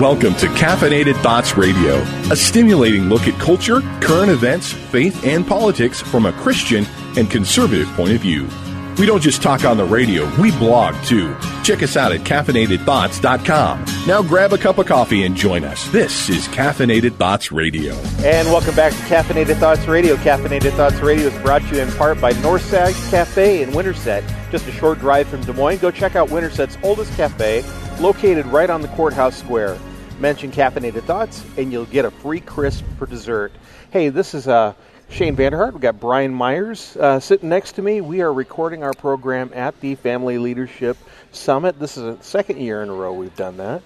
Welcome to Caffeinated Thoughts Radio, a stimulating look at culture, current events, faith, and politics from a Christian and conservative point of view. We don't just talk on the radio, we blog too. Check us out at caffeinatedthoughts.com. Now grab a cup of coffee and join us. This is Caffeinated Thoughts Radio. And welcome back to Caffeinated Thoughts Radio. Caffeinated Thoughts Radio is brought to you in part by Northside Cafe in Winterset, just a short drive from Des Moines. Go check out Winterset's oldest cafe, located right on the courthouse square. Mention Caffeinated Thoughts, and you'll get a free crisp for dessert. Hey, this is uh, Shane Vanderhart. We've got Brian Myers uh, sitting next to me. We are recording our program at the Family Leadership Summit. This is the second year in a row we've done that.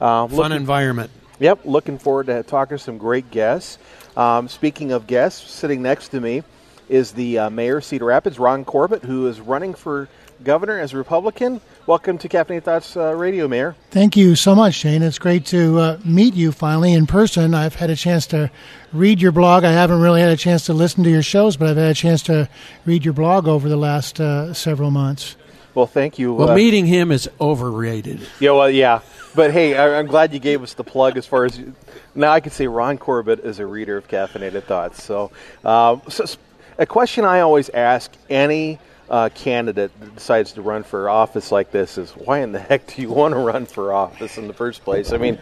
Uh, Fun looking, environment. Yep, looking forward to talking to some great guests. Um, speaking of guests, sitting next to me is the uh, mayor of Cedar Rapids, Ron Corbett, who is running for governor as a Republican. Welcome to Caffeinated Thoughts uh, Radio, Mayor. Thank you so much, Shane. It's great to uh, meet you finally in person. I've had a chance to read your blog. I haven't really had a chance to listen to your shows, but I've had a chance to read your blog over the last uh, several months. Well, thank you. Well, uh, meeting him is overrated. Yeah, well, yeah. But hey, I, am glad you gave us the plug as far as now I can say Ron Corbett is a reader of Caffeinated Thoughts. So, uh, so a question I always ask any – uh, candidate that decides to run for office like this is why in the heck do you want to run for office in the first place? I mean,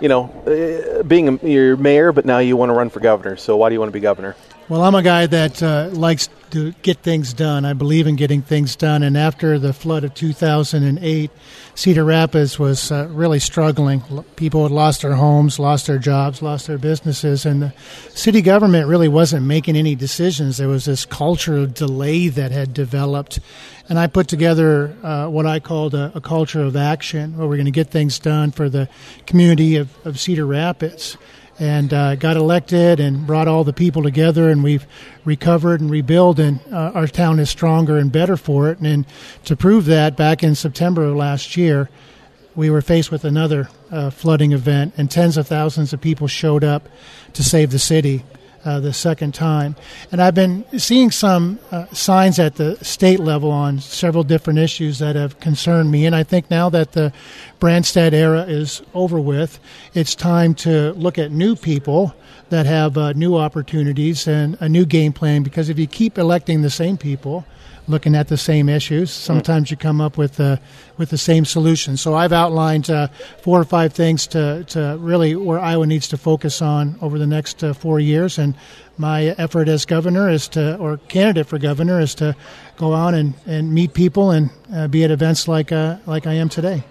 you know, uh, being a, you're mayor, but now you want to run for governor. So why do you want to be governor? Well, I'm a guy that uh, likes to get things done. I believe in getting things done. And after the flood of 2008, Cedar Rapids was uh, really struggling. People had lost their homes, lost their jobs, lost their businesses, and the city government really wasn't making any decisions. There was this culture of delay that had developed. And I put together uh, what I called a, a, culture of action, where we're going to get things done for the community of, of Cedar Rapids and uh, got elected and brought all the people together and we've recovered and rebuilt and uh, our town is stronger and better for it. And, and, to prove that back in september of last year we were faced with another uh, flooding event and tens of thousands of people showed up to save the city uh, the second time. And I've been seeing some uh, signs at the state level on several different issues that have concerned me. And I think now that the Branstad era is over with, it's time to look at new people that have uh, new opportunities and a new game plan. Because if you keep electing the same people, looking at the same issues. Sometimes you come up with uh, with the same solution. So I've outlined uh, four or five things to, to really where Iowa needs to focus on over the next uh, four years. And my effort as governor is to, or candidate for governor, is to go on and, and meet people and uh, be at events like uh, like I am today.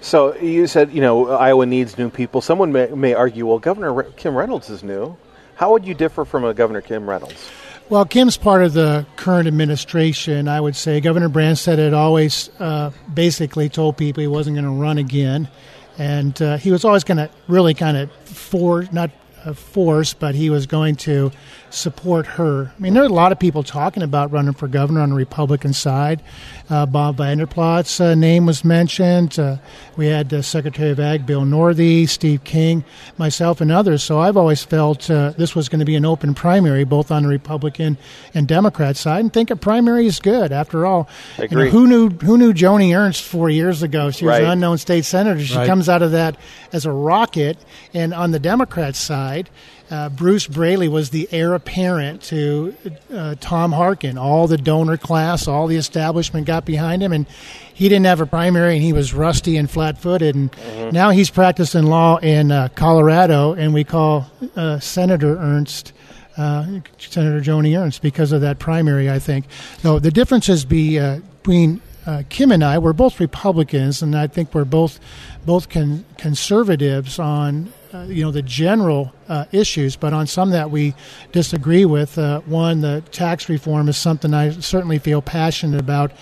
So you said you know Iowa needs new people. Someone may, may argue, well, Governor Kim Reynolds is new. How would you differ from a Governor Kim Reynolds? Well, Kim's part of the current administration, I would say. Governor Branstad had always uh, basically told people he wasn't going to run again. And uh, he was always going to really kind of for not force, but he was going to support her. I mean, there are a lot of people talking about running for governor on the Republican side. Uh, Bob Vanderplat's uh, name was mentioned. Uh, we had uh, Secretary of Ag Bill Northey, Steve King, myself, and others. So I've always felt uh, this was going to be an open primary, both on the Republican and Democrat side, and think a primary is good. After all, you know, who knew who knew Joni Ernst four years ago? She was right. an unknown state senator. She right. comes out of that as a rocket, and on the Democrat side. Uh, Bruce Braley was the heir apparent to uh, Tom Harkin. All the donor class, all the establishment got behind him, and he didn't have a primary, and he was rusty and flat-footed. And mm-hmm. now he's practicing law in uh, Colorado, and we call uh, Senator Ernst. Uh, Senator Joni Ernst, because of that primary, I think. No, the differences be, uh, between Kim and I, we're both Republicans, and I think we're both both con- conservatives on uh, you know the general uh, issues, but on some that we disagree with. Uh, one, the tax reform is something I certainly feel passionate about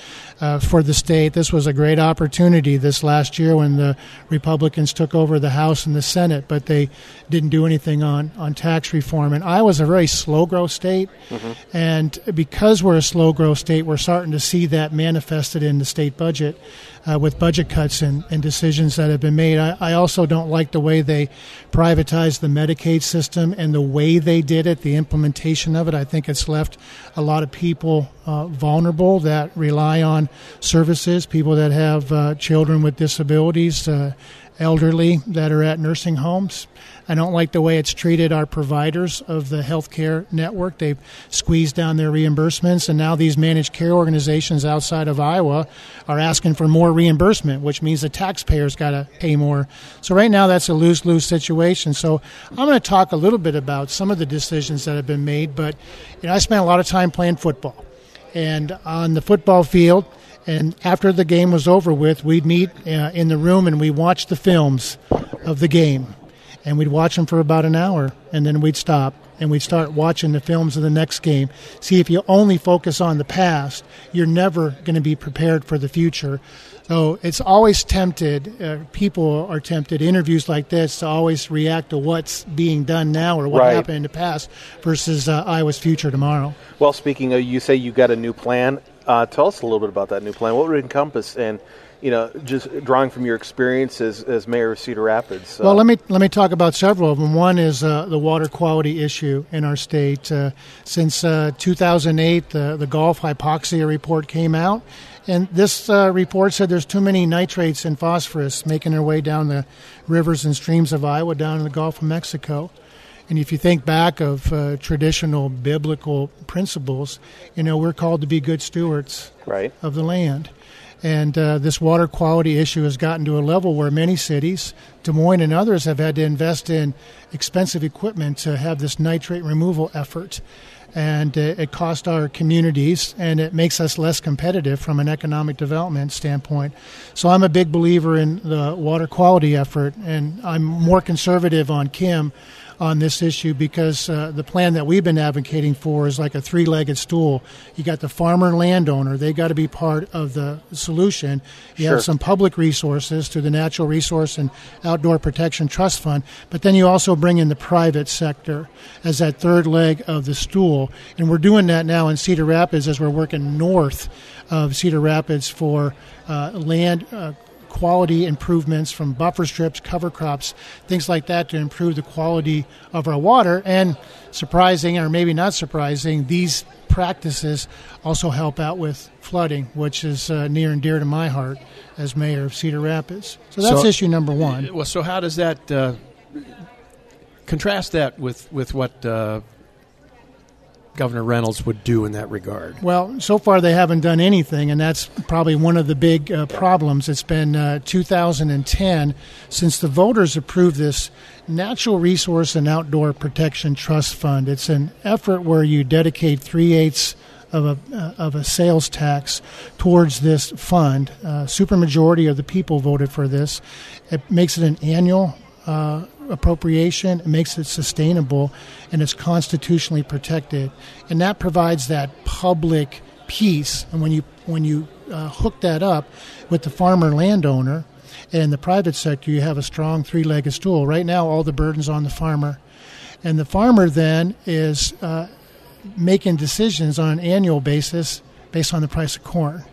uh, for the state. This was a great opportunity this last year when the Republicans took over the House and the Senate, but they didn't do anything on, on tax reform. And Iowa's a very slow growth state, mm-hmm. and because we're a slow growth state, we're starting to see that manifested in the state budget uh, with budget cuts and, and, decisions that have been made. I, I, also don't like the way they privatized the Medicaid system and the way they did it, the implementation of it. I think it's left a lot of people uh, vulnerable that rely on services, people that have uh, children with disabilities, uh, elderly that are at nursing homes. I don't like the way it's treated our providers of the healthcare network. They've squeezed down their reimbursements, and now these managed care organizations outside of Iowa are asking for more reimbursement, which means the taxpayers got to pay more. So right now, that's a lose-lose situation. So I'm going to talk a little bit about some of the decisions that have been made. But you know, I spent a lot of time playing football, and on the football field. And after the game was over with, we'd meet uh, in the room and we watched the films of the game and we'd watch them for about an hour, and then we'd stop and we'd start watching the films of the next game. See, if you only focus on the past, you're never going to be prepared for the future. So it's always tempted, uh, people are tempted, interviews like this, to always react to what's being done now or what Right. happened in the past versus uh, Iowa's future tomorrow. Well, speaking of, you say you got a new plan. Uh, tell us a little bit about that new plan. What would it encompass? And you know, just drawing from your experience as, as mayor of Cedar Rapids. uh, Well, let me let me talk about several of them. One is uh, the water quality issue in our state. Uh, since uh, 2008, the the Gulf hypoxia report came out, and this uh, report said there's too many nitrates and phosphorus making their way down the rivers and streams of Iowa down in the Gulf of Mexico. And if you think back of uh, traditional biblical principles, you know we're called to be good stewards right. of the land. And uh, this water quality issue has gotten to a level where many cities, Des Moines and others, have had to invest in expensive equipment to have this nitrate removal effort. And uh, it costs our communities and it makes us less competitive from an economic development standpoint. So I'm a big believer in the water quality effort, and I'm more conservative on Kim on this issue because uh, the plan that we've been advocating for is like a three legged stool. You got the farmer and landowner, they've got to be part of the solution. You Sure. have some public resources through the Natural Resource and Outdoor Protection Trust Fund, but then you also bring in the private sector as that third leg of the stool. And we're doing that now in Cedar Rapids as we're working north of Cedar Rapids for uh, land. Uh, quality improvements from buffer strips, cover crops, things like that to improve the quality of our water. And surprising, or maybe not surprising, these practices also help out with flooding, which is uh, near and dear to my heart as mayor of Cedar Rapids. So that's So- issue number one. Well, so how does that uh, contrast that with with what uh, Governor Reynolds would do in that regard? Well, so far they haven't done anything, and that's probably one of the big uh, problems. It's been uh, 2010 since the voters approved this Natural Resource and Outdoor Protection Trust Fund. It's an effort where you dedicate three eighths of a uh, of a sales tax towards this fund. Uh, supermajority of the people voted for this. It makes it an annual uh, appropriation. It makes it sustainable, and it's constitutionally protected, and that provides that public piece. And when you when you uh, hook that up with the farmer landowner and the private sector, you have a strong three-legged stool. Right now, all the burden's on the farmer, and the farmer then is uh, making decisions on an annual basis based on the price of corn.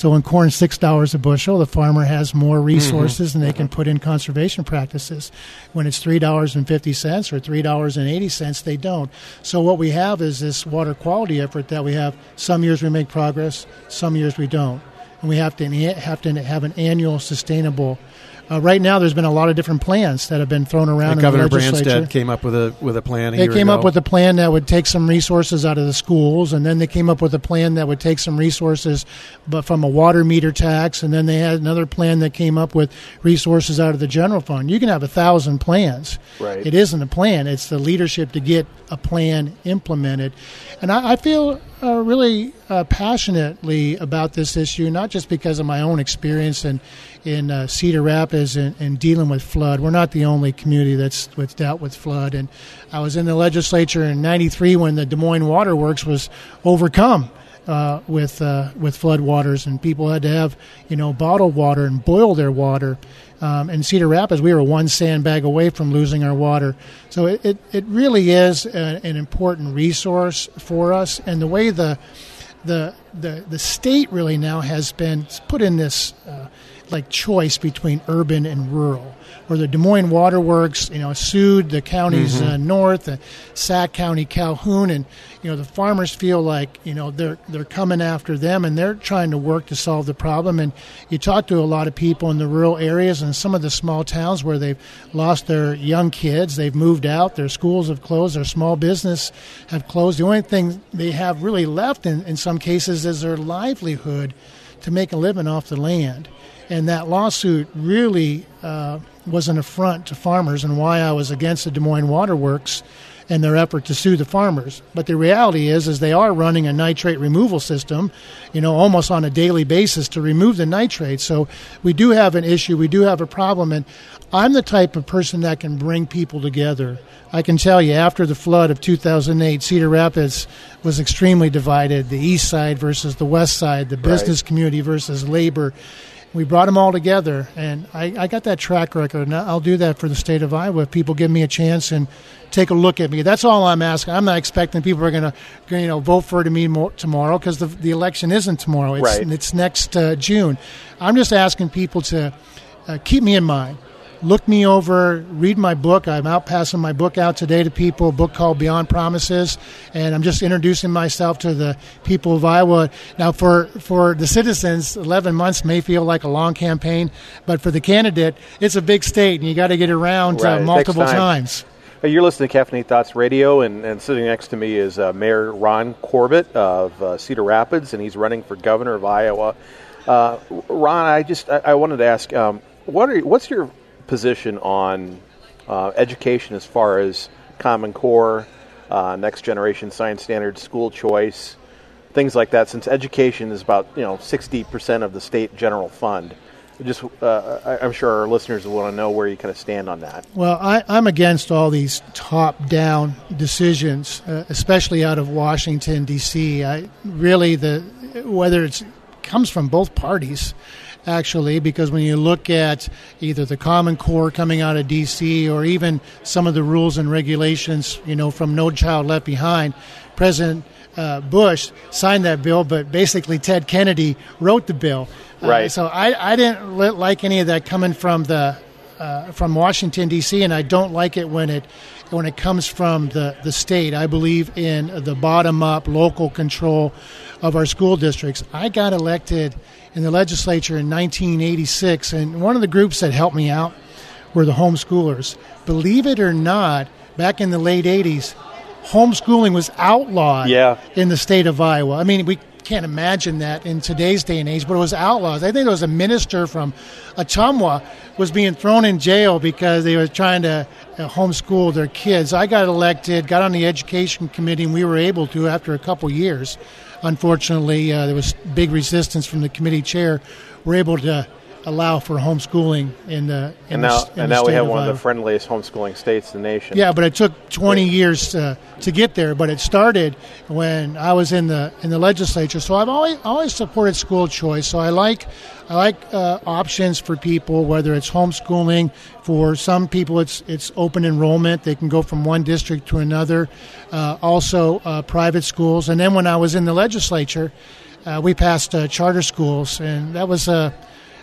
So when corn's six dollars a bushel, the farmer has more mm-hmm. resources and they can put in conservation practices. When it's three dollars and fifty cents or three dollars and eighty cents, they don't. So what we have is this water quality effort that we have. Some years we make progress, some years we don't, and we have to have to have an annual sustainable. Uh, right now, there's been a lot of different plans that have been thrown around. in Governor. Branstad came up with a with a plan. A They came up with a plan that would take some resources out of the schools, and then they came up with a plan that would take some resources, but from a water meter tax, and then they had another plan that came up with resources out of the general fund. You can have a thousand plans. Right. It isn't a plan; it's the leadership to get a plan implemented, and I, I feel uh, really uh, passionately about this issue, not just because of my own experience in in uh, Cedar Rapids and, and dealing with flood. We're not the only community that's, that's dealt with flood, and I was in the legislature in '93 when the Des Moines Water Works was overcome. Uh, with uh, with flood waters and people had to have you know bottled water and boil their water. Um, in Cedar Rapids, we were one sandbag away from losing our water. So it, it, it really is a, an important resource for us. And the way the the the, the state really now has been put in this uh, like choice between urban and rural where the Des Moines Waterworks, you know, sued the counties Mm-hmm. uh, north, uh, Sac County, Calhoun, and you know the farmers feel like you know they're they're coming after them, and they're trying to work to solve the problem. And you talk to a lot of people in the rural areas and some of the small towns where they've lost their young kids, they've moved out, their schools have closed, their small business have closed. The only thing they have really left in, in some cases is their livelihood to make a living off the land. And that lawsuit really uh, was an affront to farmers and why I was against the Des Moines Waterworks and their effort to sue the farmers. But the reality is, is they are running a nitrate removal system, you know, almost on a daily basis to remove the nitrates. So we do have an issue, we do have a problem, and I'm the type of person that can bring people together. I can tell you, after the flood of 2008, Cedar Rapids was extremely divided: the east side versus the west side, the business community versus labor. We brought them all together, and I, I got that track record, and I'll do that for the state of Iowa if people give me a chance and take a look at me. That's all I'm asking. I'm not expecting people are going to, you know, vote for me tomorrow because the, the election isn't tomorrow. It's, Right. it's next uh, June. I'm just asking people to uh, keep me in mind. Look me over, read my book. I'm out passing my book out today to people, a book called Beyond Promises, and I'm just introducing myself to the people of Iowa. Now, for, for the citizens, 11 months may feel like a long campaign, but for the candidate, it's a big state, and you got to get around Right, uh, multiple time. times. You're listening to Caffeinate Thoughts Radio, and, and sitting next to me is uh, Mayor Ron Corbett of uh, Cedar Rapids, and he's running for governor of Iowa. Uh, Ron, I just I, I wanted to ask, um, what are what's your position on uh, education as far as Common Core, uh, next generation science standards, school choice, things like that? Since education is about you know 60 percent of the state general fund. Just, uh, I'm sure our listeners will want to know where you kind of stand on that. Well, I, I'm against all these top-down decisions, uh, especially out of Washington D.C. I really the whether it's comes from both parties, actually, because when you look at either the Common Core coming out of D.C. or even some of the rules and regulations, you know, from No Child Left Behind, President uh, Bush signed that bill, but basically Ted Kennedy wrote the bill. Uh, Right. so I, I didn't li- like any of that coming from the uh, from Washington D.C. and I don't like it when it when it comes from the, the state. I believe in the bottom up local control of our school districts. I got elected in the legislature in 1986, and one of the groups that helped me out were the homeschoolers. Believe it or not, back in the late 80s, homeschooling was outlawed Yeah. in the state of Iowa. I mean, we can't imagine that in today's day and age, but it was outlawed. I think there was a minister from Ottumwa was being thrown in jail because they were trying to uh, homeschool their kids. I got elected, got on the education committee, and we were able to after a couple years. Unfortunately, uh, there was big resistance from the committee chair. We're able to allow for homeschooling in the in And the, now, in and the now we have of one of the friendliest homeschooling states in the nation. Yeah, but it took 20 years to, to get there. But it started when I was in the in the legislature. So I've always always supported school choice. So I like I like uh, options for people, whether it's homeschooling. For some people, it's it's open enrollment. They can go from one district to another. Uh, also, uh, private schools. And then when I was in the legislature, uh, we passed uh, charter schools, and that was a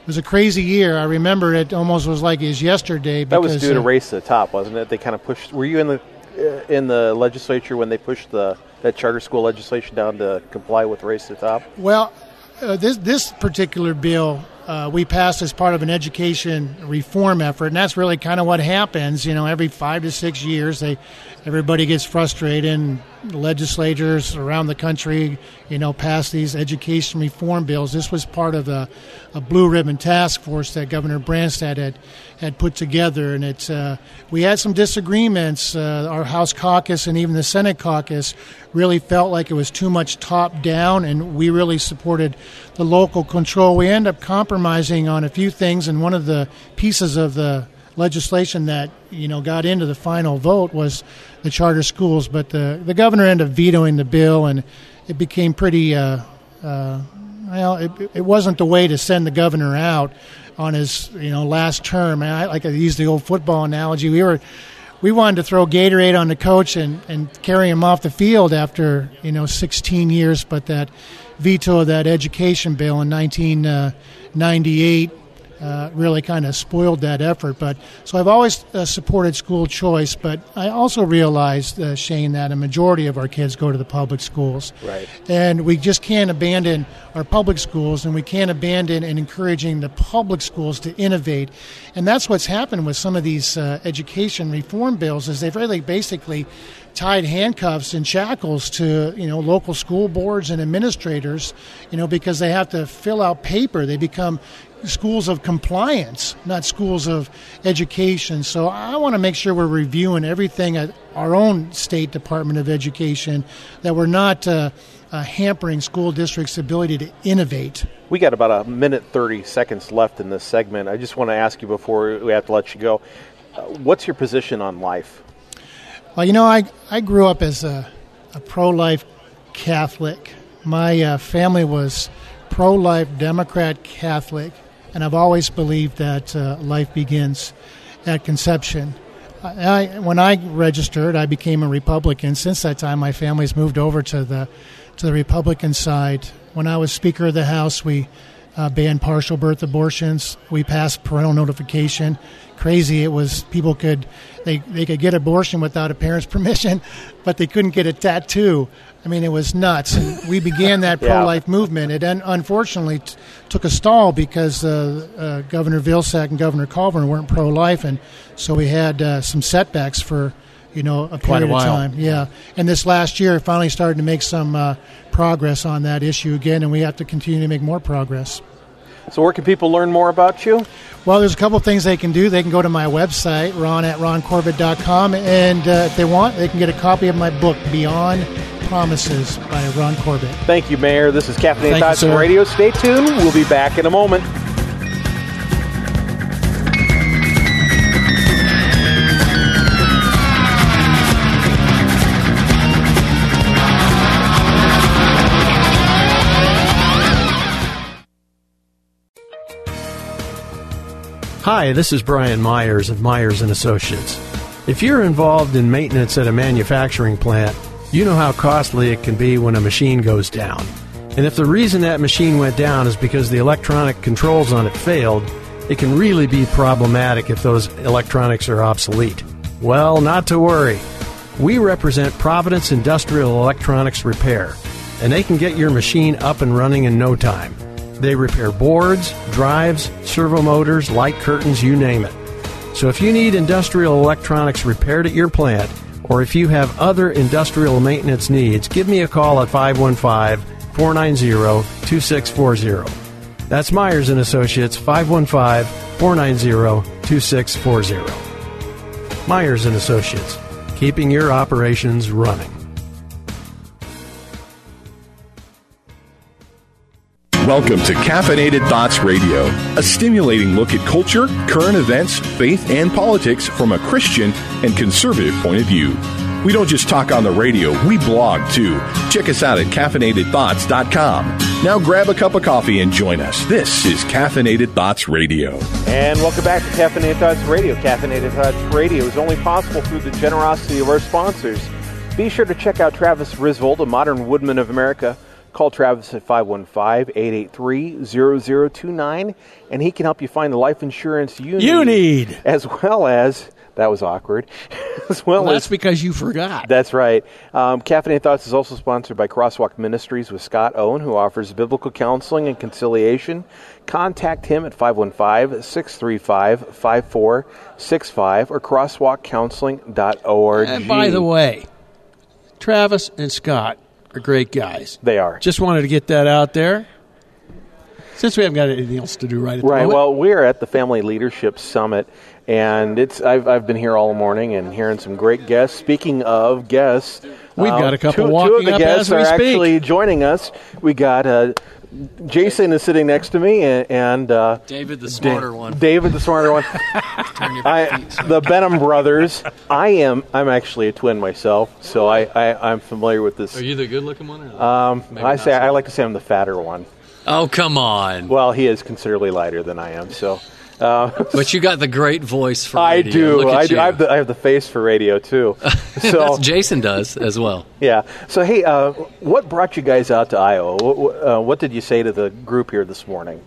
it was a crazy year. I remember it almost was like it was yesterday. that was due to race to the top, wasn't it? They kind of pushed. Were you in the uh, in the legislature when they pushed the that charter school legislation down to comply with race to the top? Well, uh, this this particular bill uh, we passed as part of an education reform effort, and that's really kind of what happens. You know, every five to six years, they everybody gets frustrated, and legislators around the country, you know, pass these education reform bills. This was part of a, a blue ribbon task force that Governor Branstad had had put together, and it's uh, we had some disagreements. Uh, our House caucus and even the Senate caucus really felt like it was too much top down, and we really supported the local control. We end up compromising on a few things, and one of the pieces of the legislation that you know got into the final vote was the charter schools, but the the governor ended up vetoing the bill, and it became pretty. Uh, uh, well, it, it wasn't the way to send the governor out on his you know last term. And I like I use the old football analogy. We were we wanted to throw Gatorade on the coach and, and carry him off the field after you know 16 years, but that veto of that education bill in 1998 uh, really kind of spoiled that effort. But so I've always uh, supported school choice, but I also realized, uh, Shane, that a majority of our kids go to the public schools, Right. and we just can't abandon our public schools, and we can't abandon and encouraging the public schools to innovate, and that's what's happened with some of these uh, education reform bills. Is they've really basically tied handcuffs and shackles to you know local school boards and administrators, you know, because they have to fill out paper. They become schools of compliance, not schools of education. So I want to make sure we're reviewing everything at our own state Department of Education, that we're not uh, uh, hampering school districts' ability to innovate. We got about a minute 30 seconds left in this segment. I just want to ask you before we have to let you go uh, what's your position on life? Well, you know, I, I grew up as a, a pro life Catholic. My uh, family was pro life Democrat Catholic, and I've always believed that uh, life begins at conception. I, when I registered, I became a Republican. Since that time, my family's moved over to the to the Republican side. When I was Speaker of the House, we uh, banned partial birth abortions. We passed parental notification. Crazy, it was people could they they could get abortion without a parent's permission, but they couldn't get a tattoo. I mean, it was nuts. And we began that Yeah. pro-life movement. It un- unfortunately t- took a stall because uh, uh, Governor Vilsack and Governor Culver weren't pro-life, and so we had uh, some setbacks for you know a Quite a period while. of time. Yeah, and this last year finally started to make some uh, progress on that issue again, and we have to continue to make more progress. So, where can people learn more about you? Well, there's a couple of things they can do. They can go to my website, ron at roncorbett.com, and uh, if they want, they can get a copy of my book, Beyond Promises by Ron Corbett. Thank you, Mayor. This is Caffeinated Thank you, Thoughts. Radio. Stay tuned. We'll be back in a moment. Hi, this is Brian Myers of Myers and Associates. If you're involved in maintenance at a manufacturing plant, you know how costly it can be when a machine goes down. And if the reason that machine went down is because the electronic controls on it failed, it can really be problematic if those electronics are obsolete. Well, not to worry. We represent Providence Industrial Electronics Repair, and they can get your machine up and running in no time. They repair boards, drives, servo motors, light curtains, you name it. So if you need industrial electronics repaired at your plant, or if you have other industrial maintenance needs, give me a call at 515-490-2640. That's Myers and Associates 515-490-2640. Myers and Associates, keeping your operations running. Welcome to Caffeinated Thoughts Radio, a stimulating look at culture, current events, faith, and politics from a Christian and conservative point of view. We don't just talk on the radio, we blog too. Check us out at caffeinatedthoughts.com. Now grab a cup of coffee and join us. This is Caffeinated Thoughts Radio. And welcome back to Caffeinated Thoughts Radio. Caffeinated Thoughts Radio is only possible through the generosity of our sponsors. Be sure to check out Travis Risvold, a Modern Woodmen of America. Call Travis at 515-883-0029, and he can help you find the life insurance you, You need. As well as, that was awkward, as well Well, as that's because you forgot. that's right. Um, Caffeinated Thoughts is also sponsored by Crosswalk Ministries with Scott Owen, who offers biblical counseling and conciliation. Contact him at 515 635 5465 or crosswalkcounseling.org. And by the way, Travis and Scott are great guys. they are. Just wanted to get that out there. Since we haven't got anything else to do right at the Right. moment. Well, we're at the Family Leadership Summit, and it's I've, I've been here all morning and hearing some great guests. Speaking of guests, We've got a couple two, two walking of the up guests as we are speak. actually joining us. We got uh, Jason is sitting next to me, and, and uh, David, the smarter one. David, the smarter one. I, the Benham brothers. I am. I'm actually a twin myself, so I, I I'm familiar with this. Are you the good-looking one? Or Um, I say so I like to say I'm the fatter one. oh, come on. Well, he is considerably lighter than I am, so but you got the great voice for I radio. do. Look at I do. you. I have, the, I have the face for radio too. So That's Jason does as well. yeah. So hey, uh, what brought you guys out to Iowa? What, what, uh, what did you say to the group here this morning?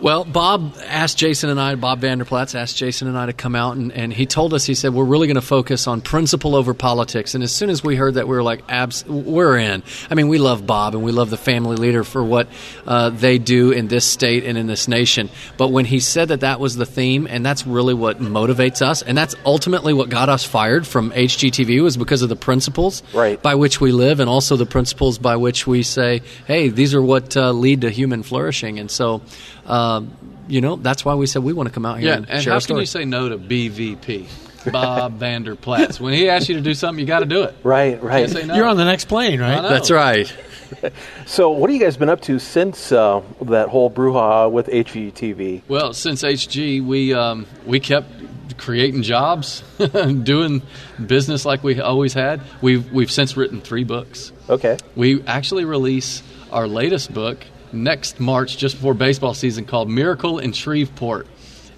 Well, Bob asked Jason and I, Bob Vander Plaats asked Jason and I to come out, and, and he told us, he said, we're really going to focus on principle over politics. And as soon as we heard that, we were like, abs- we're in. I mean, we love Bob and we love the family leader for what uh, they do in this state and in this nation. But when he said that that was the theme, and that's really what motivates us, and that's ultimately what got us fired from HGTV was because of the principles Right. by which we live and also the principles by which we say, hey, these are what uh, lead to human flourishing. And so, uh, you know, that's why we said we want to come out here Yeah, and, and share how our can you say no to BVP? Bob Vander Plaats. When he asks you to do something, you got to do it. Right. Right. Can't no. You're on the next plane, right? That's right. So what have you guys been up to since uh, that whole brouhaha with HGTV? Well, since HG, we um, we kept creating jobs, doing business like we always had. We've we've since written three books. Okay. We actually release our latest book next March, just before baseball season, called "Miracle in Shreveport,"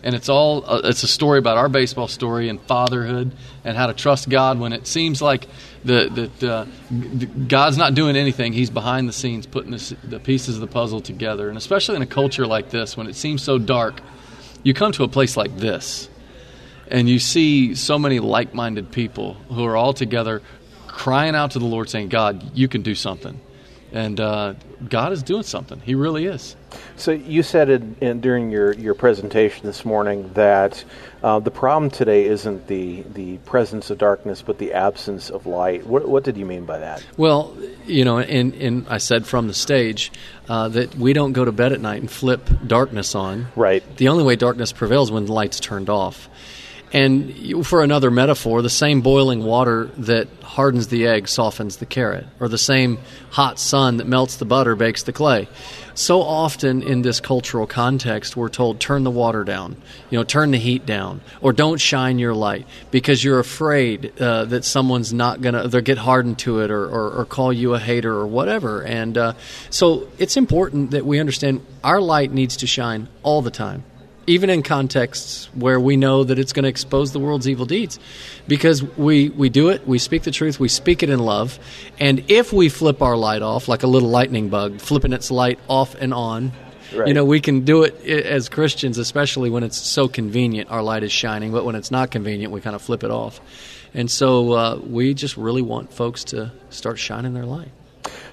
and it's all uh, it's a story about our baseball story and fatherhood and how to trust God when it seems like the the, uh, God's not doing anything. He's behind the scenes putting this, the pieces of the puzzle together, and especially in a culture like this when it seems so dark, you come to a place like this and you see so many like-minded people who are all together crying out to the lord saying god you can do something and uh, god is doing something he really is So you said it in, during your, your presentation this morning that uh, the problem today isn't the, the presence of darkness, but the absence of light. What, what did you mean by that? Well, you know, and, and I said from the stage uh, that we don't go to bed at night and flip darkness on. Right. The only way darkness prevails when the light's turned off. And for another metaphor, the same boiling water that hardens the egg softens the carrot, or the same hot sun that melts the butter bakes the clay. So often in this cultural context, we're told turn the water down, you know, turn the heat down, or don't shine your light because you're afraid uh, that someone's not gonna get hardened to it, or, or, or call you a hater, or whatever. And uh, so it's important that we understand our light needs to shine all the time even in contexts where we know that it's going to expose the world's evil deeds because we, we do it we speak the truth we speak it in love and if we flip our light off like a little lightning bug flipping its light off and on Right. you know we can do it as christians especially when it's so convenient our light is shining but when it's not convenient we kind of flip it off and so uh, we just really want folks to start shining their light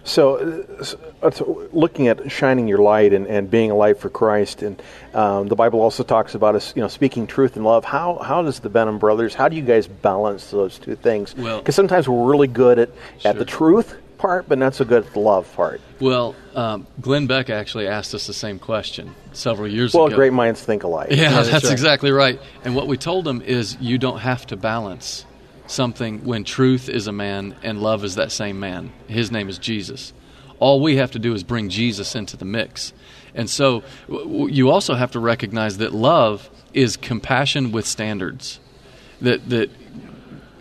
So, uh, uh, so looking at shining your light and, and being a light for Christ, and um, the Bible also talks about us, you know, speaking truth and love. How how does the Benham brothers? How do you guys balance those two things? Well- because sometimes we're really good at at the truth part, but not so good at the love part. well um, glenn beck actually asked us the same question several years Well, ago Well, great minds think alike. Yeah, that's, right. exactly right. And what we told him is you don't have to balance something when truth is a man and love is that same man. His name is Jesus. All we have to do is bring Jesus into the mix. And so you also have to recognize that love is compassion with standards. That that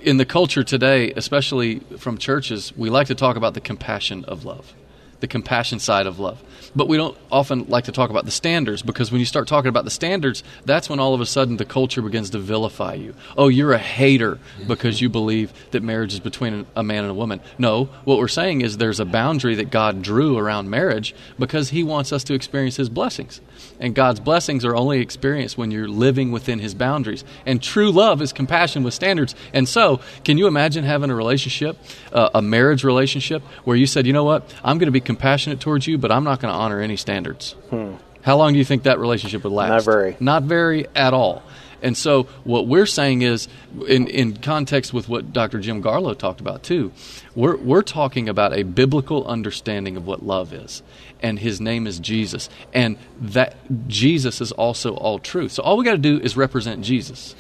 in the culture today, especially from churches, we like to talk about the compassion of love, the compassion side of love. But we don't often like to talk about the standards because when you start talking about the standards, that's when all of a sudden the culture begins to vilify you. Oh, you're a hater because you believe that marriage is between a man and a woman. No, what we're saying is there's a boundary that God drew around marriage because He wants us to experience His blessings. And God's blessings are only experienced when you're living within His boundaries. And true love is compassion with standards. And so, can you imagine having a relationship, uh, a marriage relationship, where you said, you know what, I'm going to be compassionate towards you, but I'm not going to honor any standards? Hmm. How long do you think that relationship would last? Not very. Not very at all. And so, what we're saying is, in, in context with what Dr. Jim Garlow talked about too, we're, we're talking about a biblical understanding of what love is. And his name is Jesus. And that Jesus is also all truth. So, all we got to do is represent Jesus.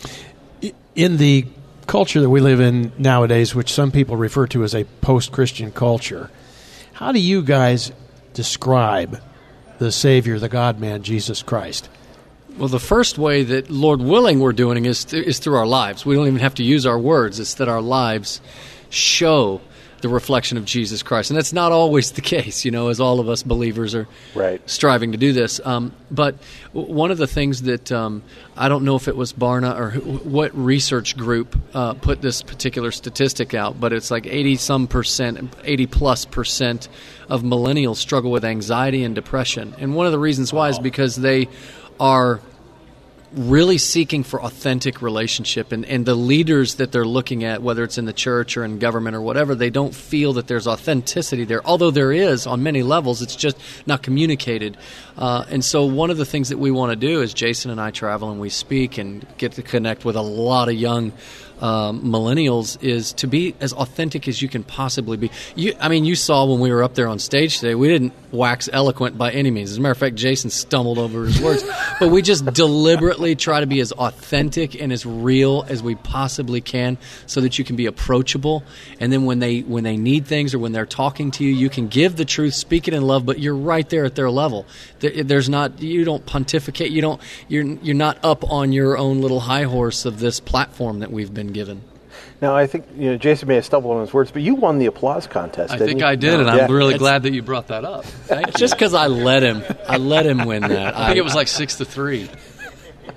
in the culture that we live in nowadays, which some people refer to as a post Christian culture, how do you guys describe the Savior, the God man, Jesus Christ? Well, the first way that, Lord willing, we're doing is, th- is through our lives. We don't even have to use our words. It's that our lives show the reflection of Jesus Christ. And that's not always the case, you know, as all of us believers are Right. striving to do this. Um, but w- one of the things that um, I don't know if it was Barna or who, what research group uh, put this particular statistic out, but it's like 80 some percent, 80 plus percent of millennials struggle with anxiety and depression. And one of the reasons why is because they are really seeking for authentic relationship and, and the leaders that they're looking at whether it's in the church or in government or whatever they don't feel that there's authenticity there. Although there is on many levels it's just not communicated. Uh, and so one of the things that we want to do is jason and i travel and we speak and get to connect with a lot of young um, millennials is to be as authentic as you can possibly be. You, I mean, you saw when we were up there on stage today, we didn't wax eloquent by any means. As a matter of fact, Jason stumbled over his words, but we just deliberately try to be as authentic and as real as we possibly can, so that you can be approachable. And then when they when they need things or when they're talking to you, you can give the truth, speak it in love, but you're right there at their level. There's not you don't pontificate. You don't you're you're not up on your own little high horse of this platform that we've been given. Now, I think you know Jason may have stumbled on his words, but you won the applause contest. I didn't think you? I did, and Yeah. I'm really It's- glad that you brought that up. Just because I let him, I let him win that. I think it was like six to three.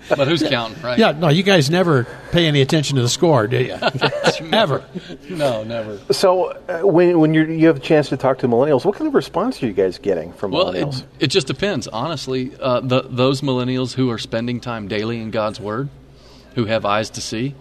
But who's counting, right? Yeah, no, you guys never pay any attention to the score, do you? Ever. No, never. So uh, when when you you have a chance to talk to millennials, what kind of response are you guys getting from Well, millennials? it, it just depends. Honestly, uh, the, those millennials who are spending time daily in God's Word, who have eyes to see,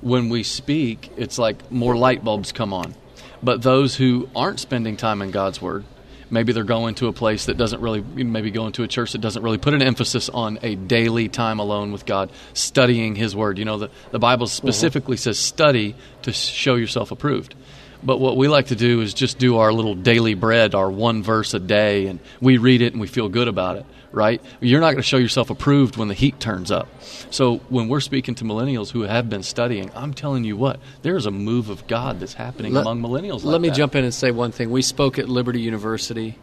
when we speak, it's like more light bulbs come on. But those who aren't spending time in God's Word, maybe they're going to a place that doesn't really, maybe going to a church that doesn't really put an emphasis on a daily time alone with God, studying His Word. You know, the, the Bible uh-huh. specifically says study to show yourself approved. But what we like to do is just do our little daily bread, our one verse a day, and we read it and we feel good about it, right? You're not going to show yourself approved when the heat turns up. So when we're speaking to millennials who have been studying, I'm telling you what, there's a move of God that's happening Let- among millennials. Let like me that. jump in and say one thing. We spoke at Liberty University,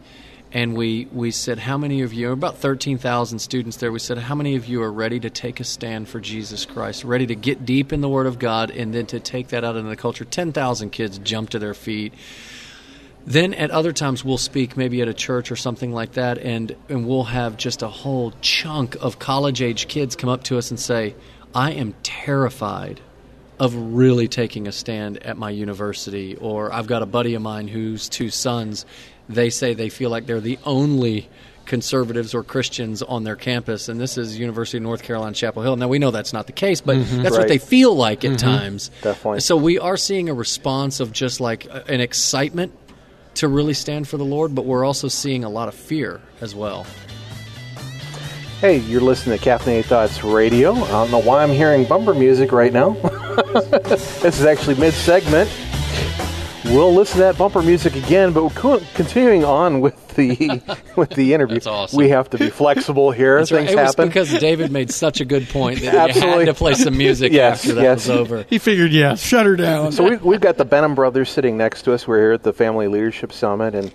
and we, we said, How many of you, about 13,000 students there, we said, How many of you are ready to take a stand for Jesus Christ, ready to get deep in the Word of God, and then to take that out into the culture? 10,000 kids jumped to their feet. Then at other times we'll speak maybe at a church or something like that, and, and we'll have just a whole chunk of college age kids come up to us and say, I am terrified of really taking a stand at my university. Or I've got a buddy of mine whose two sons, they say they feel like they're the only conservatives or Christians on their campus, and this is University of North Carolina Chapel Hill. Now we know that's not the case, but mm-hmm. that's Right. what they feel like at mm-hmm. times. Definitely. So we are seeing a response of just like uh, an excitement to really stand for the Lord, but we're also seeing a lot of fear as well. Hey, you're listening to Caffeinated Thoughts Radio. I don't know why I'm hearing bumper music right now. this is actually mid segment. We'll listen to that bumper music again, but we're continuing on with the with the interview. That's awesome. We have to be flexible here. That's right. Things It was happen. because David made such a good point that you Absolutely. had to play some music Yes, after that yes. was over. He figured, yeah, shut her down. So we, we've got the Benham brothers sitting next to us. We're here at the Family Leadership Summit, and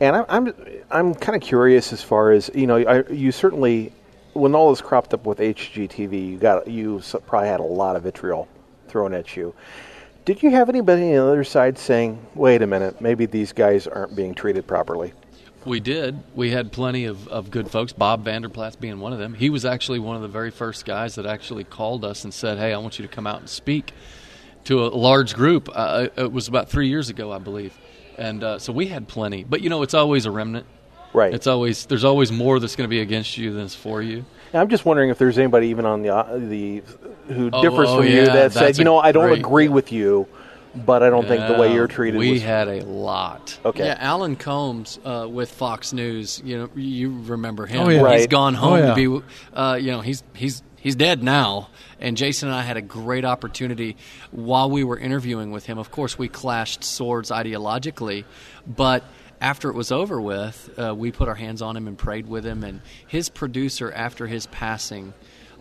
and I'm I'm, I'm kind of curious as far as you know. I, you certainly, when all this cropped up with HGTV, you got you probably had a lot of vitriol thrown at you. Did you have anybody on the other side saying, "Wait a minute, maybe these guys aren't being treated properly"? We did. We had plenty of, of good folks. Bob Vander Plaats being one of them. He was actually one of the very first guys that actually called us and said, "Hey, I want you to come out and speak to a large group." Uh, it was about three years ago, I believe, and uh, so we had plenty. But you know, it's always a remnant. Right. It's always there's always more that's going to be against you than is for you. Now, I'm just wondering if there's anybody even on the uh, the who Oh, differs oh, from you yeah, that said, you know, I don't great- agree with you, but I don't think the way you're treated We was had a lot. okay. Yeah, Alan Colmes uh, with Fox News. You know, you remember him. Oh, yeah. He's Right. gone Oh, home yeah. to be. Uh, you know, he's he's he's dead now. And Jason and I had a great opportunity while we were interviewing with him. Of course, we clashed swords ideologically, but after it was over with, uh, we put our hands on him and prayed with him. And his producer, after his passing,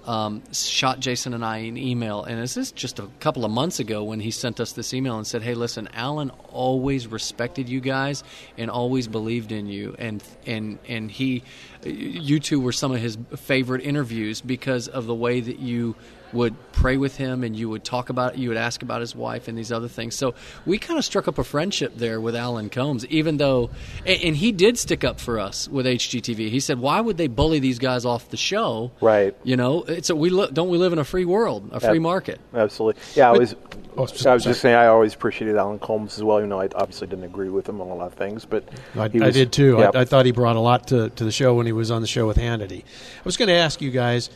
um, shot Jason and I an email, and this is just a couple of months ago when he sent us this email and said, "Hey, listen, Alan always respected you guys and always believed in you, and and and he, you two were some of his favorite interviews because of the way that you." Would pray with him and you would talk about you would ask about his wife and these other things so we kind of struck up a friendship there with alan colmes even though and, and, he did stick up for us with hgtv he said why would they bully these guys off the show right you know it's a, we look don't we live in a free world a free market absolutely yeah i was oh, I was just saying I always appreciated Alan Colmes as well. You know, I obviously didn't agree with him on a lot of things, but I, was, I did too. Yeah. I, I, thought he brought a lot to, to the show when he was on the show with Hannity. I was going to ask you guys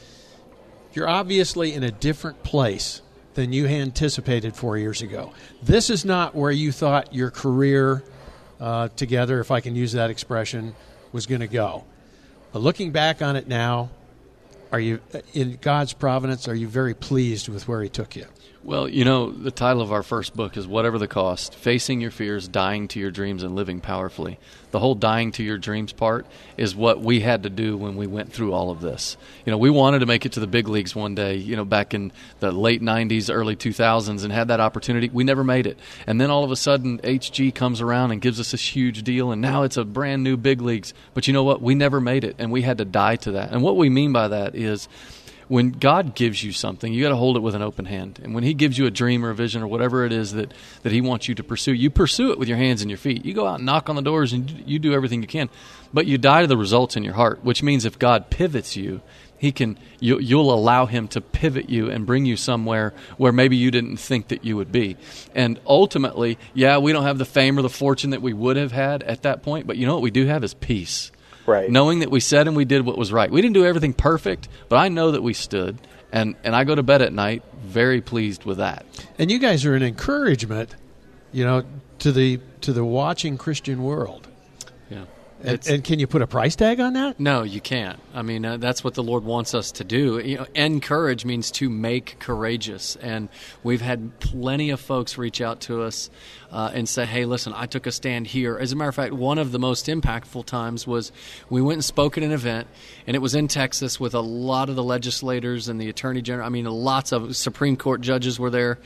you're obviously in a different place than you anticipated four years ago. This is not where you thought your career uh, together, if I can use that expression, was going to go. But looking back on it now, are you in God's providence? Are you very pleased with where He took you? Well, you know, the title of our first book is Whatever the Cost Facing Your Fears, Dying to Your Dreams, and Living Powerfully. The whole dying to your dreams part is what we had to do when we went through all of this. You know, we wanted to make it to the big leagues one day, you know, back in the late 90s, early 2000s, and had that opportunity. We never made it. And then all of a sudden, HG comes around and gives us this huge deal, and now it's a brand new big leagues. But you know what? We never made it, and we had to die to that. And what we mean by that is, when God gives you something, you got to hold it with an open hand. And when He gives you a dream or a vision or whatever it is that, that He wants you to pursue, you pursue it with your hands and your feet. You go out and knock on the doors and you do everything you can, but you die to the results in your heart. Which means if God pivots you, He can you, you'll allow Him to pivot you and bring you somewhere where maybe you didn't think that you would be. And ultimately, yeah, we don't have the fame or the fortune that we would have had at that point, but you know what we do have is peace Right. Knowing that we said and we did what was right. We didn't do everything perfect, but I know that we stood. And, and I go to bed at night very pleased with that. And you guys are an encouragement, you know, to the to the watching Christian world. And, and, can you put a price tag on that? No, you can't. I mean, uh, that's what the Lord wants us to do. You know, encourage means to make courageous, and we've had plenty of folks reach out to us uh, and say, "Hey, listen, I took a stand here." As a matter of fact, one of the most impactful times was we went and spoke at an event, and it was in Texas with a lot of the legislators and the attorney general. I mean, lots of Supreme Court judges were there,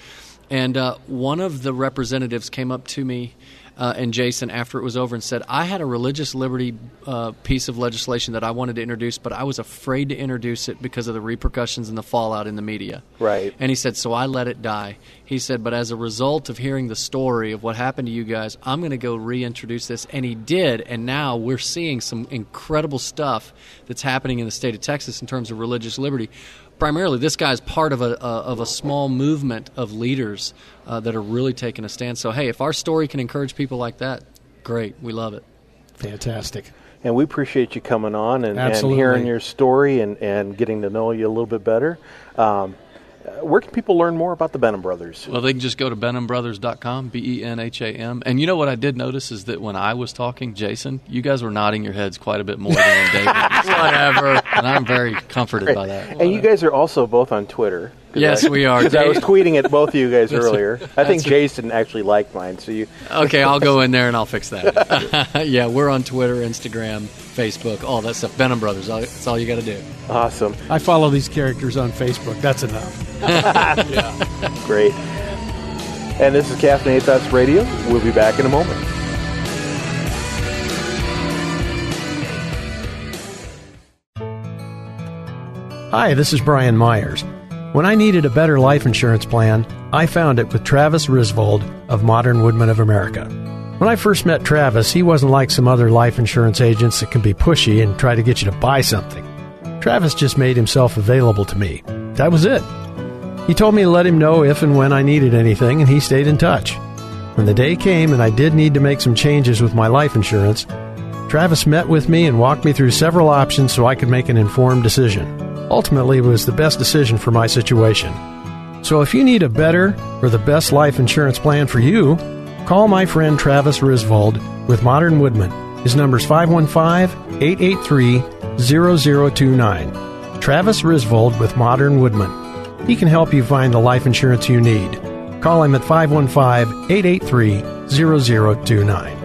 and uh, one of the representatives came up to me uh, and Jason after it was over and said, I had a religious liberty uh, piece of legislation that I wanted to introduce, but I was afraid to introduce it because of the repercussions and the fallout in the media. Right. And he said, So I let it die. He said, But as a result of hearing the story of what happened to you guys, I'm going to go reintroduce this. And he did. And now we're seeing some incredible stuff that's happening in the state of Texas in terms of religious liberty primarily this guy is part of a, a, of a small movement of leaders uh, that are really taking a stand. So hey, if our story can encourage people like that, great, we love it. Fantastic. And we appreciate you coming on and, and hearing your story and, and getting to know you a little bit better. Um, Uh, where can people learn more about the Benham Brothers? Well, they can just go to benhambrothers.com, B E N H A M. And you know what I did notice is that when I was talking, Jason, you guys were nodding your heads quite a bit more than David. Whatever. And I'm very comforted Great. by that. And you guys are also both on Twitter. Yes, I, we are. Because I was tweeting at both of you guys earlier. I think Jason actually liked mine, so you. okay, I'll go in there and I'll fix that. yeah, we're on Twitter, Instagram, Facebook, all that stuff. Benham Brothers. That's all you got to do. Awesome. I follow these characters on Facebook. That's enough. yeah. Great. And this is Caffeinated Thoughts Radio. We'll be back in a moment. Hi, this is Brian Myers. When I needed a better life insurance plan, I found it with Travis Risvold of Modern Woodmen of America. When I first met Travis, he wasn't like some other life insurance agents that can be pushy and try to get you to buy something. Travis just made himself available to me. That was it. He told me to let him know if and when I needed anything, and he stayed in touch. When the day came and I did need to make some changes with my life insurance, Travis met with me and walked me through several options so I could make an informed decision ultimately was the best decision for my situation. So if you need a better or the best life insurance plan for you, call my friend Travis Risvold with Modern Woodmen. His number is 515 883 0029. Travis Risvold with Modern Woodmen. He can help you find the life insurance you need. Call him at 515 883 0029.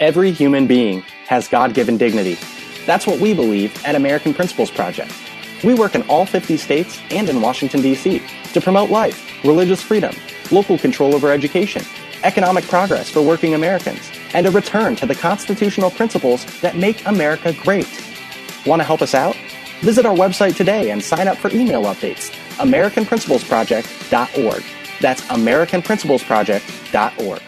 Every human being has God given dignity. That's what we believe at American Principles Project. We work in all 50 states and in Washington, D.C. to promote life, religious freedom, local control over education, economic progress for working Americans, and a return to the constitutional principles that make America great. Want to help us out? Visit our website today and sign up for email updates. AmericanPrinciplesProject.org. That's AmericanPrinciplesProject.org.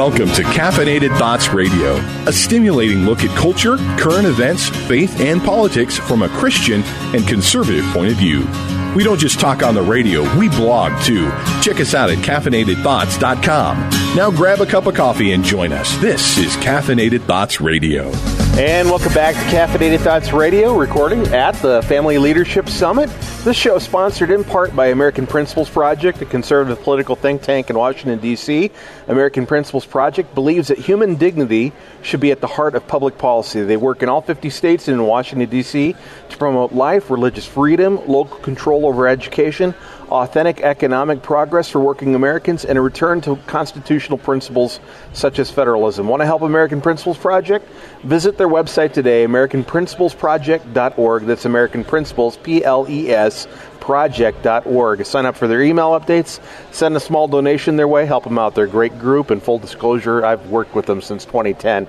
Welcome to Caffeinated Thoughts Radio, a stimulating look at culture, current events, faith, and politics from a Christian and conservative point of view. We don't just talk on the radio, we blog too. Check us out at caffeinatedthoughts.com. Now grab a cup of coffee and join us. This is Caffeinated Thoughts Radio. And welcome back to Caffeinated Thoughts Radio, recording at the Family Leadership Summit. This show is sponsored in part by American Principles Project, a conservative political think tank in Washington, D.C. American Principles Project believes that human dignity should be at the heart of public policy. They work in all 50 states and in Washington, D.C. to promote life, religious freedom, local control over education, authentic economic progress for working Americans, and a return to constitutional principles such as federalism. Want to help American Principles Project? Visit their website today, AmericanPrinciplesProject.org. That's American Principles, P L E S, project.org. Sign up for their email updates, send a small donation their way, help them out. They're a great group, and full disclosure, I've worked with them since 2010.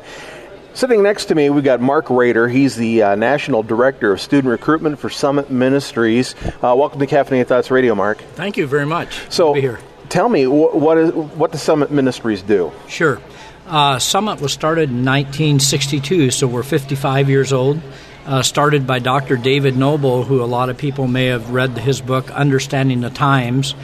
Sitting next to me, we've got Mark Rader. He's the uh, National Director of Student Recruitment for Summit Ministries. Uh, welcome to Caffeinated Thoughts Radio, Mark. Thank you very much. So, be here. tell me, wh- what, is, what does Summit Ministries do? Sure. Uh, Summit was started in 1962, so we're 55 years old. Uh, started by Dr. David Noebel, who a lot of people may have read his book, Understanding the Times.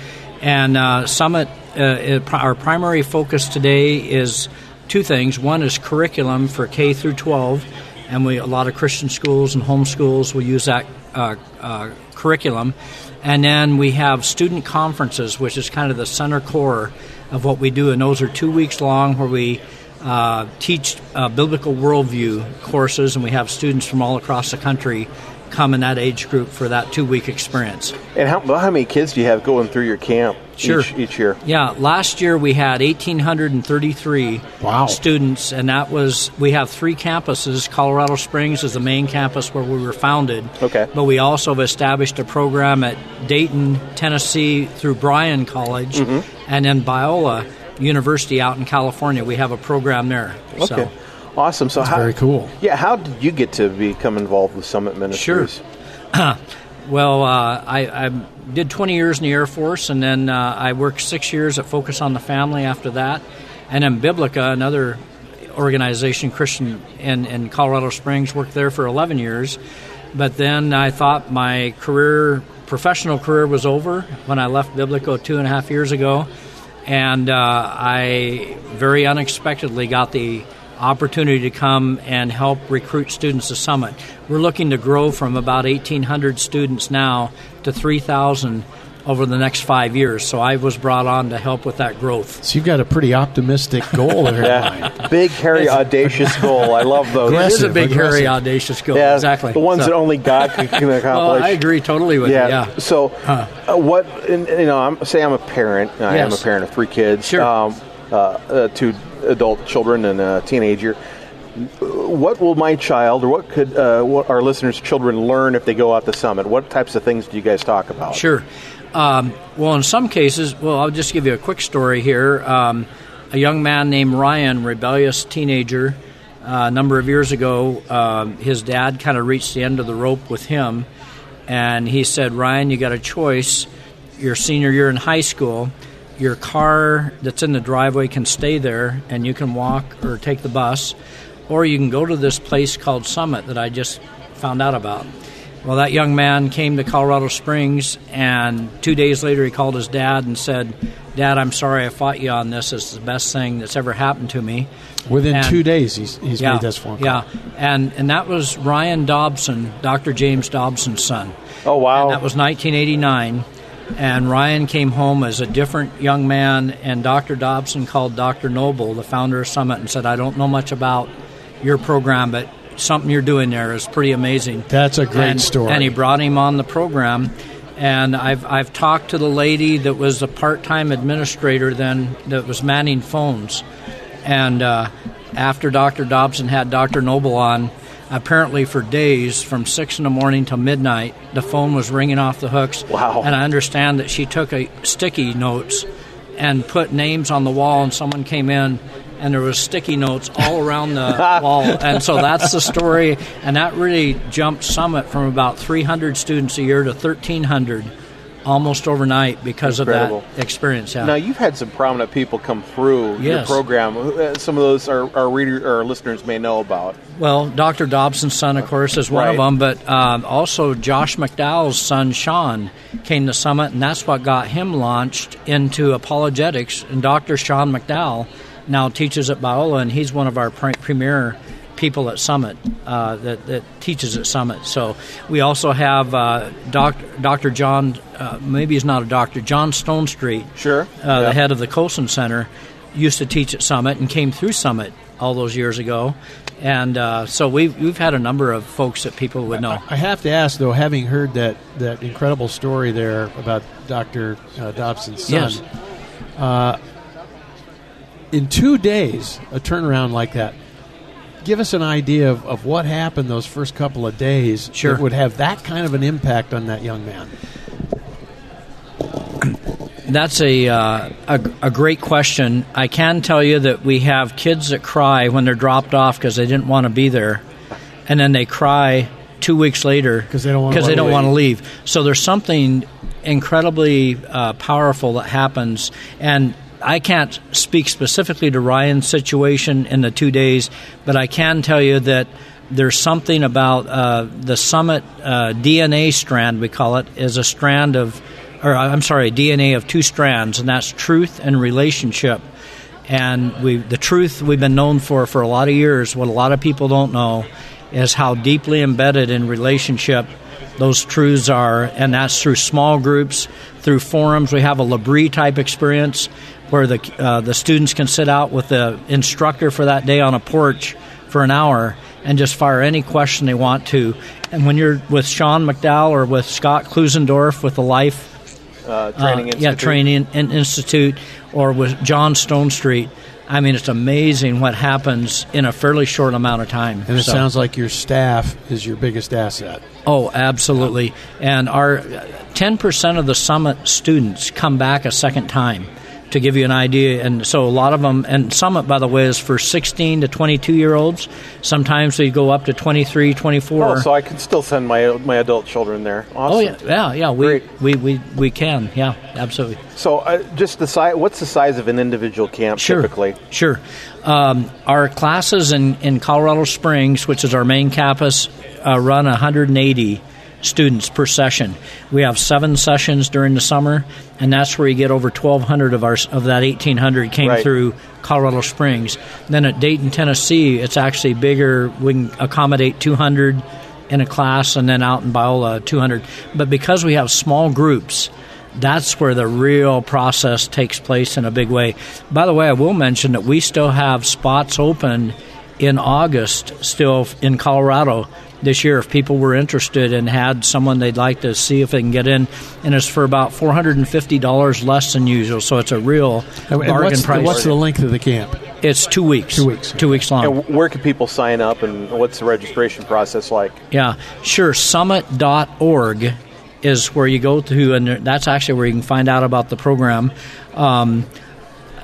And uh, Summit, uh, it, our primary focus today is two things. One is curriculum for K through 12, and we a lot of Christian schools and homeschools will use that uh, uh, curriculum. And then we have student conferences, which is kind of the center core of what we do, and those are two weeks long where we uh, teach uh, biblical worldview courses, and we have students from all across the country come in that age group for that two week experience. And how, how many kids do you have going through your camp Sure. each, each year? Yeah, last year we had 1,833 Wow. students, and that was we have three campuses. Colorado Springs is the main campus where we were founded. Okay. But we also have established a program at Dayton, Tennessee, through Bryan College, Mm-hmm. and then Biola University out in California. We have a program there. Okay. So, Awesome. So how, very cool. Yeah, how did you get to become involved with Summit Ministries? Well, uh, I, I did 20 years in the Air Force, and then uh, I worked six years at Focus on the Family after that. And then Biblica, another organization, Christian in, in Colorado Springs, worked there for 11 years. But then I thought my career, professional career, was over when I left Biblica two and a half years ago. And uh, I very unexpectedly got the opportunity to come and help recruit students to Summit. We're looking to grow from about 1,800 students now to 3,000 over the next five years. So I was brought on to help with that growth. So you've got a pretty optimistic goal there. Yeah, big, hairy, audacious goal. I love those. It is a Aggressive, big, hairy, audacious goal. Yeah, exactly. The ones So- that only God can, can accomplish. Well, I agree totally with yeah. you. Yeah. So, uh, what? And, you know, I'm say I'm a parent. I am a parent of three kids. Sure. Um, uh, uh, two adult children and a teenager. What will my child, or what could uh, what our listeners' children learn if they go out to Summit? What types of things do you guys talk about? Sure. Um, well, in some cases, well, I'll just give you a quick story here. Um, a young man named Ryan, rebellious teenager, uh, a number of years ago, um, his dad kind of reached the end of the rope with him, and he said, "Ryan, you got a choice. Your senior year in high school." Your car that's in the driveway can stay there, and you can walk or take the bus, or you can go to this place called Summit that I just found out about. Well, that young man came to Colorado Springs, and two days later he called his dad and said, Dad, I'm sorry I fought you on this. It's the best thing that's ever happened to me. Within And- two days, he's, he's yeah, made this phone call. Yeah, and, and that was Ryan Dobson, Dr. James Dobson's son. Oh wow! And that was 1989. And Ryan came home as a different young man, and Dr. Dobson called Dr. Noebel, the founder of Summit, and said, I don't know much about your program, but something you're doing there is pretty amazing. That's a great and, story. And he brought him on the program. And I've, I've talked to the lady that was a part time administrator then that was manning phones. And uh, after Dr. Dobson had Dr. Noebel on, apparently for days from six in the morning till midnight the phone was ringing off the hooks. Wow. And i understand that she took a sticky notes and put names on the wall and someone came in and there was sticky notes all around the wall. And so that's the story. And that really jumped summit from about 300 students a year to 1300 almost overnight because Incredible. of that experience. Yeah. Now you've had some prominent people come through your program. Uh, Some of those our, our reader our listeners may know about. Well, Dr. Dobson's son, of course, is one of them, but um, also Josh McDowell's son, Sean, came to Summit, and that's what got him launched into apologetics. And Dr. Sean McDowell now teaches at Biola, and he's one of our pre- premier people at Summit uh, that, that teaches at Summit. So we also have uh, doc, Dr. John, uh, maybe he's not a doctor, John Stonestreet, Sure. uh, Yeah. the head of the Colson Center, used to teach at Summit and came through Summit all those years ago. And uh, so we've, we've had a number of folks that people would know. I have to ask though, having heard that that incredible story there about Dr. Uh, Dobson's son, Yes. uh, in two days, a turnaround like that. Give us an idea of, of what happened those first couple of days Sure. that would have that kind of an impact on that young man. That's a, uh, a a great question. I can tell you that we have kids that cry when they're dropped off because they didn't want to be there, and then they cry two weeks later 'Cause they don't wanna because they don't leave. want to leave. So there's something incredibly uh, powerful that happens, and I can't speak specifically to Ryan's situation in the two days, but I can tell you that there's something about uh, the summit uh, DNA strand we call it is a strand of or I'm sorry, DNA of two strands, and that's truth and relationship. And we, the truth we've been known for for a lot of years, what a lot of people don't know, is how deeply embedded in relationship those truths are, and that's through small groups, through forums. We have a L'Abri type experience where the uh, the students can sit out with the instructor for that day on a porch for an hour and just fire any question they want to. And when you're with Sean McDowell or with Scott Klusendorf with the Life Uh, training uh, Institute. yeah, Training Institute, or with John Stonestreet. I mean, it's amazing what happens in a fairly short amount of time. And it So- sounds like your staff is your biggest asset. Oh, absolutely. And our uh, 10% of the summit students come back a second time to give you an idea. And so a lot of them, and summit, by the way, is for 16 to 22 year olds. Sometimes they go up to 23, 24. Oh, so I can still send my my adult children there. Awesome. Oh, yeah, yeah, yeah. We, Great. we, we, we can. Yeah, absolutely. So, uh, just the size. What's the size of an individual camp Sure. typically? Sure. Um, our classes in, in Colorado Springs, which is our main campus, uh, run 180 students per session. We have seven sessions during the summer, and that's where you get over 1,200 of our of that 1,800 came Right. through Colorado Springs. Then at Dayton, Tennessee, it's actually bigger. We can accommodate 200 in a class, and then out in Biola, 200. But because we have small groups, that's where the real process takes place in a big way. By the way, I will mention that we still have spots open in August still in Colorado this year if people were interested and had someone they'd like to see if they can get in and it's for about $450 less than usual so it's a real And bargain what's, price what's the length of the camp? it's two weeks Two weeks. two weeks long And where can people sign up, and what's the registration process like? Yeah, sure. Summit.org is where you go to, and that's actually where you can find out about the program. Um,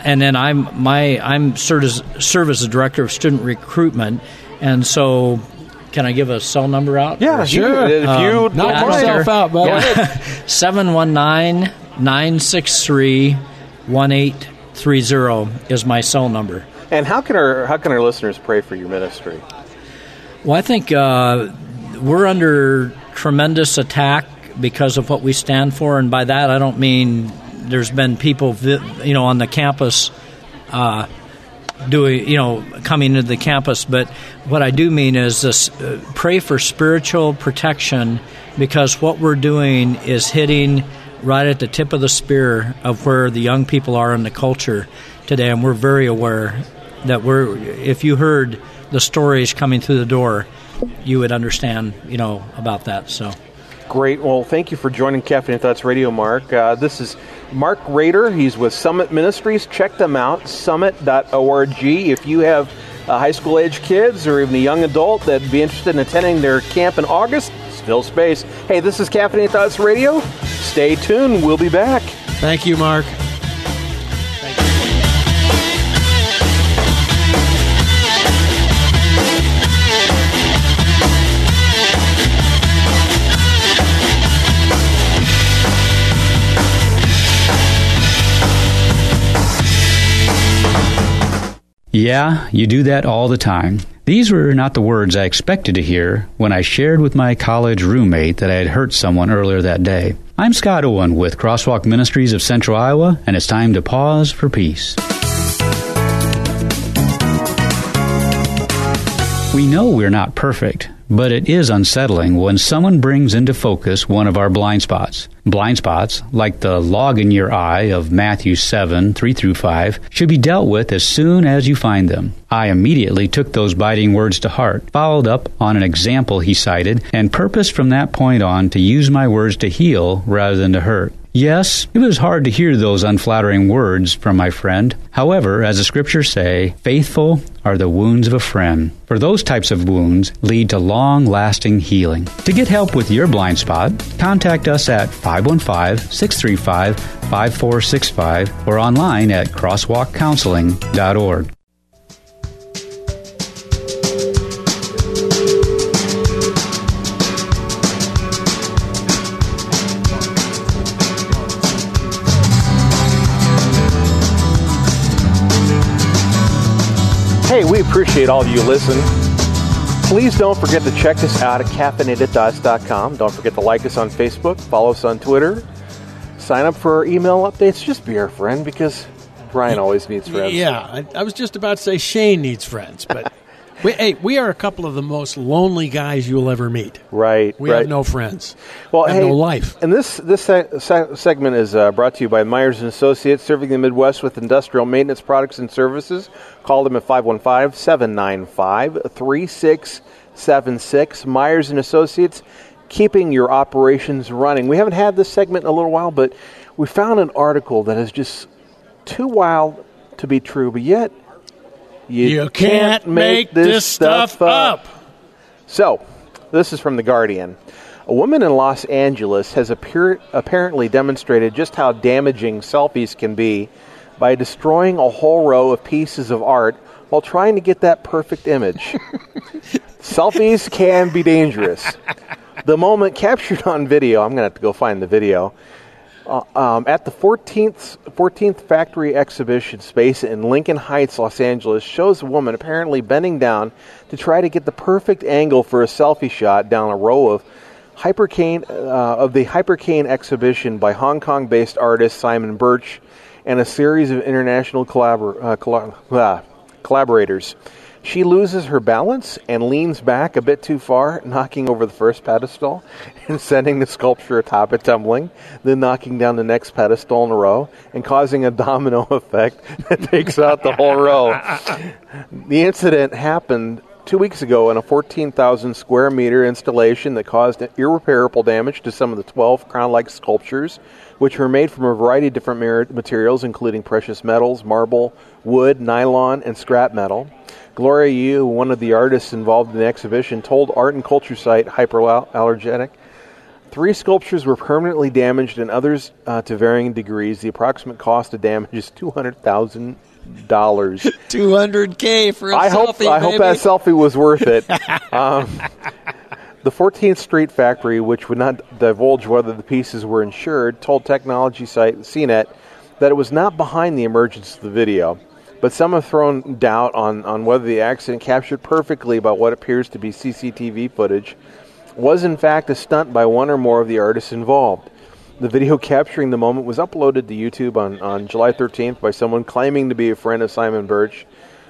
and then I'm my I'm served as, serve as the director of student recruitment, and so can I give a cell number out? Yeah, Or- sure. If Um, you knock don't mind. yourself out, bud. Yeah. 719 963 1830 is my cell number. And how can our how can our listeners pray for your ministry? Well, I think uh, we're under tremendous attack because of what we stand for, and by that I don't mean there's been people, you know, on the campus uh, doing, you know, coming into the campus. But what I do mean is this: uh, pray for spiritual protection because what we're doing is hitting right at the tip of the spear of where the young people are in the culture today, and we're very aware that we're. If you heard the stories coming through the door, you would understand, you know, about that. So. Great. Well, thank you for joining Caffeine Thoughts Radio, Mark. Uh, this is Mark Rader. He's with Summit Ministries. Check them out, summit.org. If you have uh, high school age kids or even a young adult that'd be interested in attending their camp in August, still space. Hey, this is Caffeinated Thoughts Radio. Stay tuned. We'll be back. Thank you, Mark. Yeah, you do that all the time. These were not the words I expected to hear when I shared with my college roommate that I had hurt someone earlier that day. I'm Scott Owen with Crosswalk Ministries of Central Iowa, and it's time to pause for peace. We know we're not perfect, but it is unsettling when someone brings into focus one of our blind spots. Blind spots, like the log in your eye of Matthew 7 3 through 5, should be dealt with as soon as you find them. I immediately took those biting words to heart, followed up on an example he cited, and purposed from that point on to use my words to heal rather than to hurt. Yes, it was hard to hear those unflattering words from my friend. However, as the scriptures say, faithful are the wounds of a friend. For those types of wounds lead to long lasting healing. To get help with your blind spot, contact us at 515 635 5465 or online at crosswalkcounseling.org. Hey, we appreciate all of you listen. Please don't forget to check us out at caffeinatedthoughts.com. Don't forget to like us on Facebook, follow us on Twitter, sign up for our email updates. Just be our friend because Brian always needs friends. Yeah, I, I was just about to say Shane needs friends, but we, hey, we are a couple of the most lonely guys you'll ever meet. Right. We right. have no friends. Well, have hey, no life. And this this se- se- segment is uh, brought to you by Myers and Associates, serving the Midwest with industrial maintenance products and services. Call them at 515-795-3676. Myers and Associates, keeping your operations running. We haven't had this segment in a little while, but we found an article that is just too wild to be true, but yet you, You can't make this stuff up. So, this is from The Guardian. A woman in Los Angeles has appear- apparently demonstrated just how damaging selfies can be by destroying a whole row of pieces of art while trying to get that perfect image. Selfies can be dangerous. The moment captured on video, I'm going to have to go find the video. Uh, um, at the 14th, 14th Factory Exhibition Space in Lincoln Heights, Los Angeles, shows a woman apparently bending down to try to get the perfect angle for a selfie shot down a row of Hypercaine uh, of the Hypercaine exhibition by Hong Kong-based artist Simon Birch and a series of international collabor- uh, colla- uh, collaborators. She loses her balance and leans back a bit too far, knocking over the first pedestal and sending the sculpture atop it tumbling, then knocking down the next pedestal in a row and causing a domino effect that takes out the whole row. The incident happened two weeks ago in a 14,000 square meter installation that caused irreparable damage to some of the 12 crown like sculptures, which were made from a variety of different materials, including precious metals, marble, wood, nylon, and scrap metal. Gloria Yu, one of the artists involved in the exhibition, told art and culture site Hyperallergenic Three sculptures were permanently damaged and others uh, to varying degrees. The approximate cost of damage is $200,000. 200K for a I hope selfie, I hope that selfie was worth it. um, the 14th Street factory, which would not divulge whether the pieces were insured, told technology site CNET that it was not behind the emergence of the video. But some have thrown doubt on, on whether the accident, captured perfectly by what appears to be CCTV footage, was in fact a stunt by one or more of the artists involved. The video capturing the moment was uploaded to YouTube on, on July 13th by someone claiming to be a friend of Simon Birch,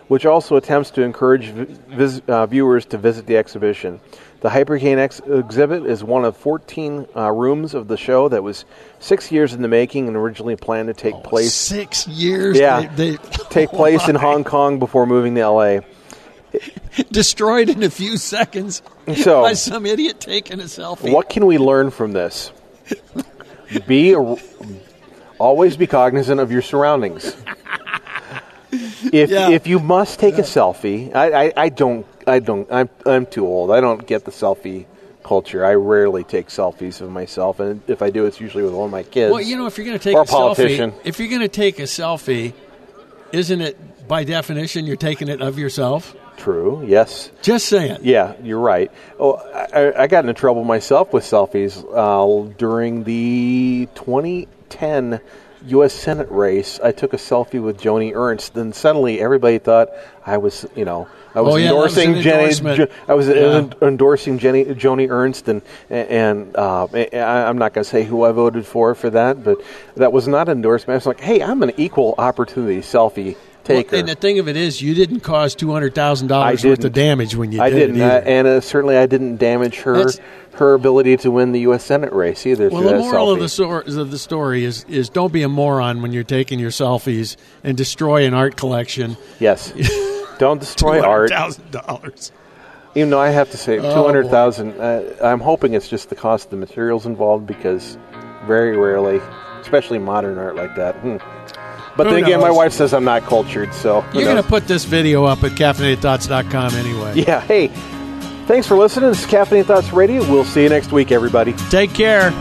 which also attempts to encourage vis- uh, viewers to visit the exhibition. The Hypercaine ex- exhibit is one of 14 uh, rooms of the show that was six years in the making and originally planned to take place. Six years. Yeah, They, they take place in Hong Kong before moving to LA. Destroyed in a few seconds So- by some idiot taking a selfie. What can we learn from this? Be a, always be cognizant of your surroundings. if Yeah. if you must take a selfie, I, I, I don't I don't I'm I'm too old. I don't get the selfie culture. I rarely take selfies of myself, and if I do, it's usually with one of my kids. Well, you know, if you're going to take a a selfie, if you're going to take a selfie, isn't it by definition you're taking it of yourself? True. Yes. Just saying. Yeah, you're right. Oh, I, I got into trouble myself with selfies uh, during the 2010 U.S. Senate race. I took a selfie with Joni Ernst, and suddenly everybody thought I was, you know, I was Oh, yeah, was endorsing an Jenny. Jo- I was Yeah. endorsing Jenny, Joni Ernst, and and uh, I'm not going to say who I voted for for that, but that was not endorsement. I was like, hey, I'm an equal opportunity selfie taker. Well, and the thing of it is, you didn't cause two hundred thousand dollars worth of damage when you I did didn't, uh, and uh, certainly I didn't damage her That's- her ability to win the U.S. Senate race either. well, the moral of the, sor- of the story is is don't be a moron when you're taking your selfies and destroy an art collection. yes, don't destroy art. thousand dollars. Even though I have to say, Oh, two hundred thousand. Uh, I'm hoping it's just the cost of the materials involved because very rarely, especially modern art like that. Hmm. But Who then again, my wife says I'm not cultured, so You're going to put this video up at caffeinatedthoughts.com anyway. Yeah. Hey, thanks for listening. This is Caffeinated Thoughts Radio. We'll see you next week, everybody. Take care.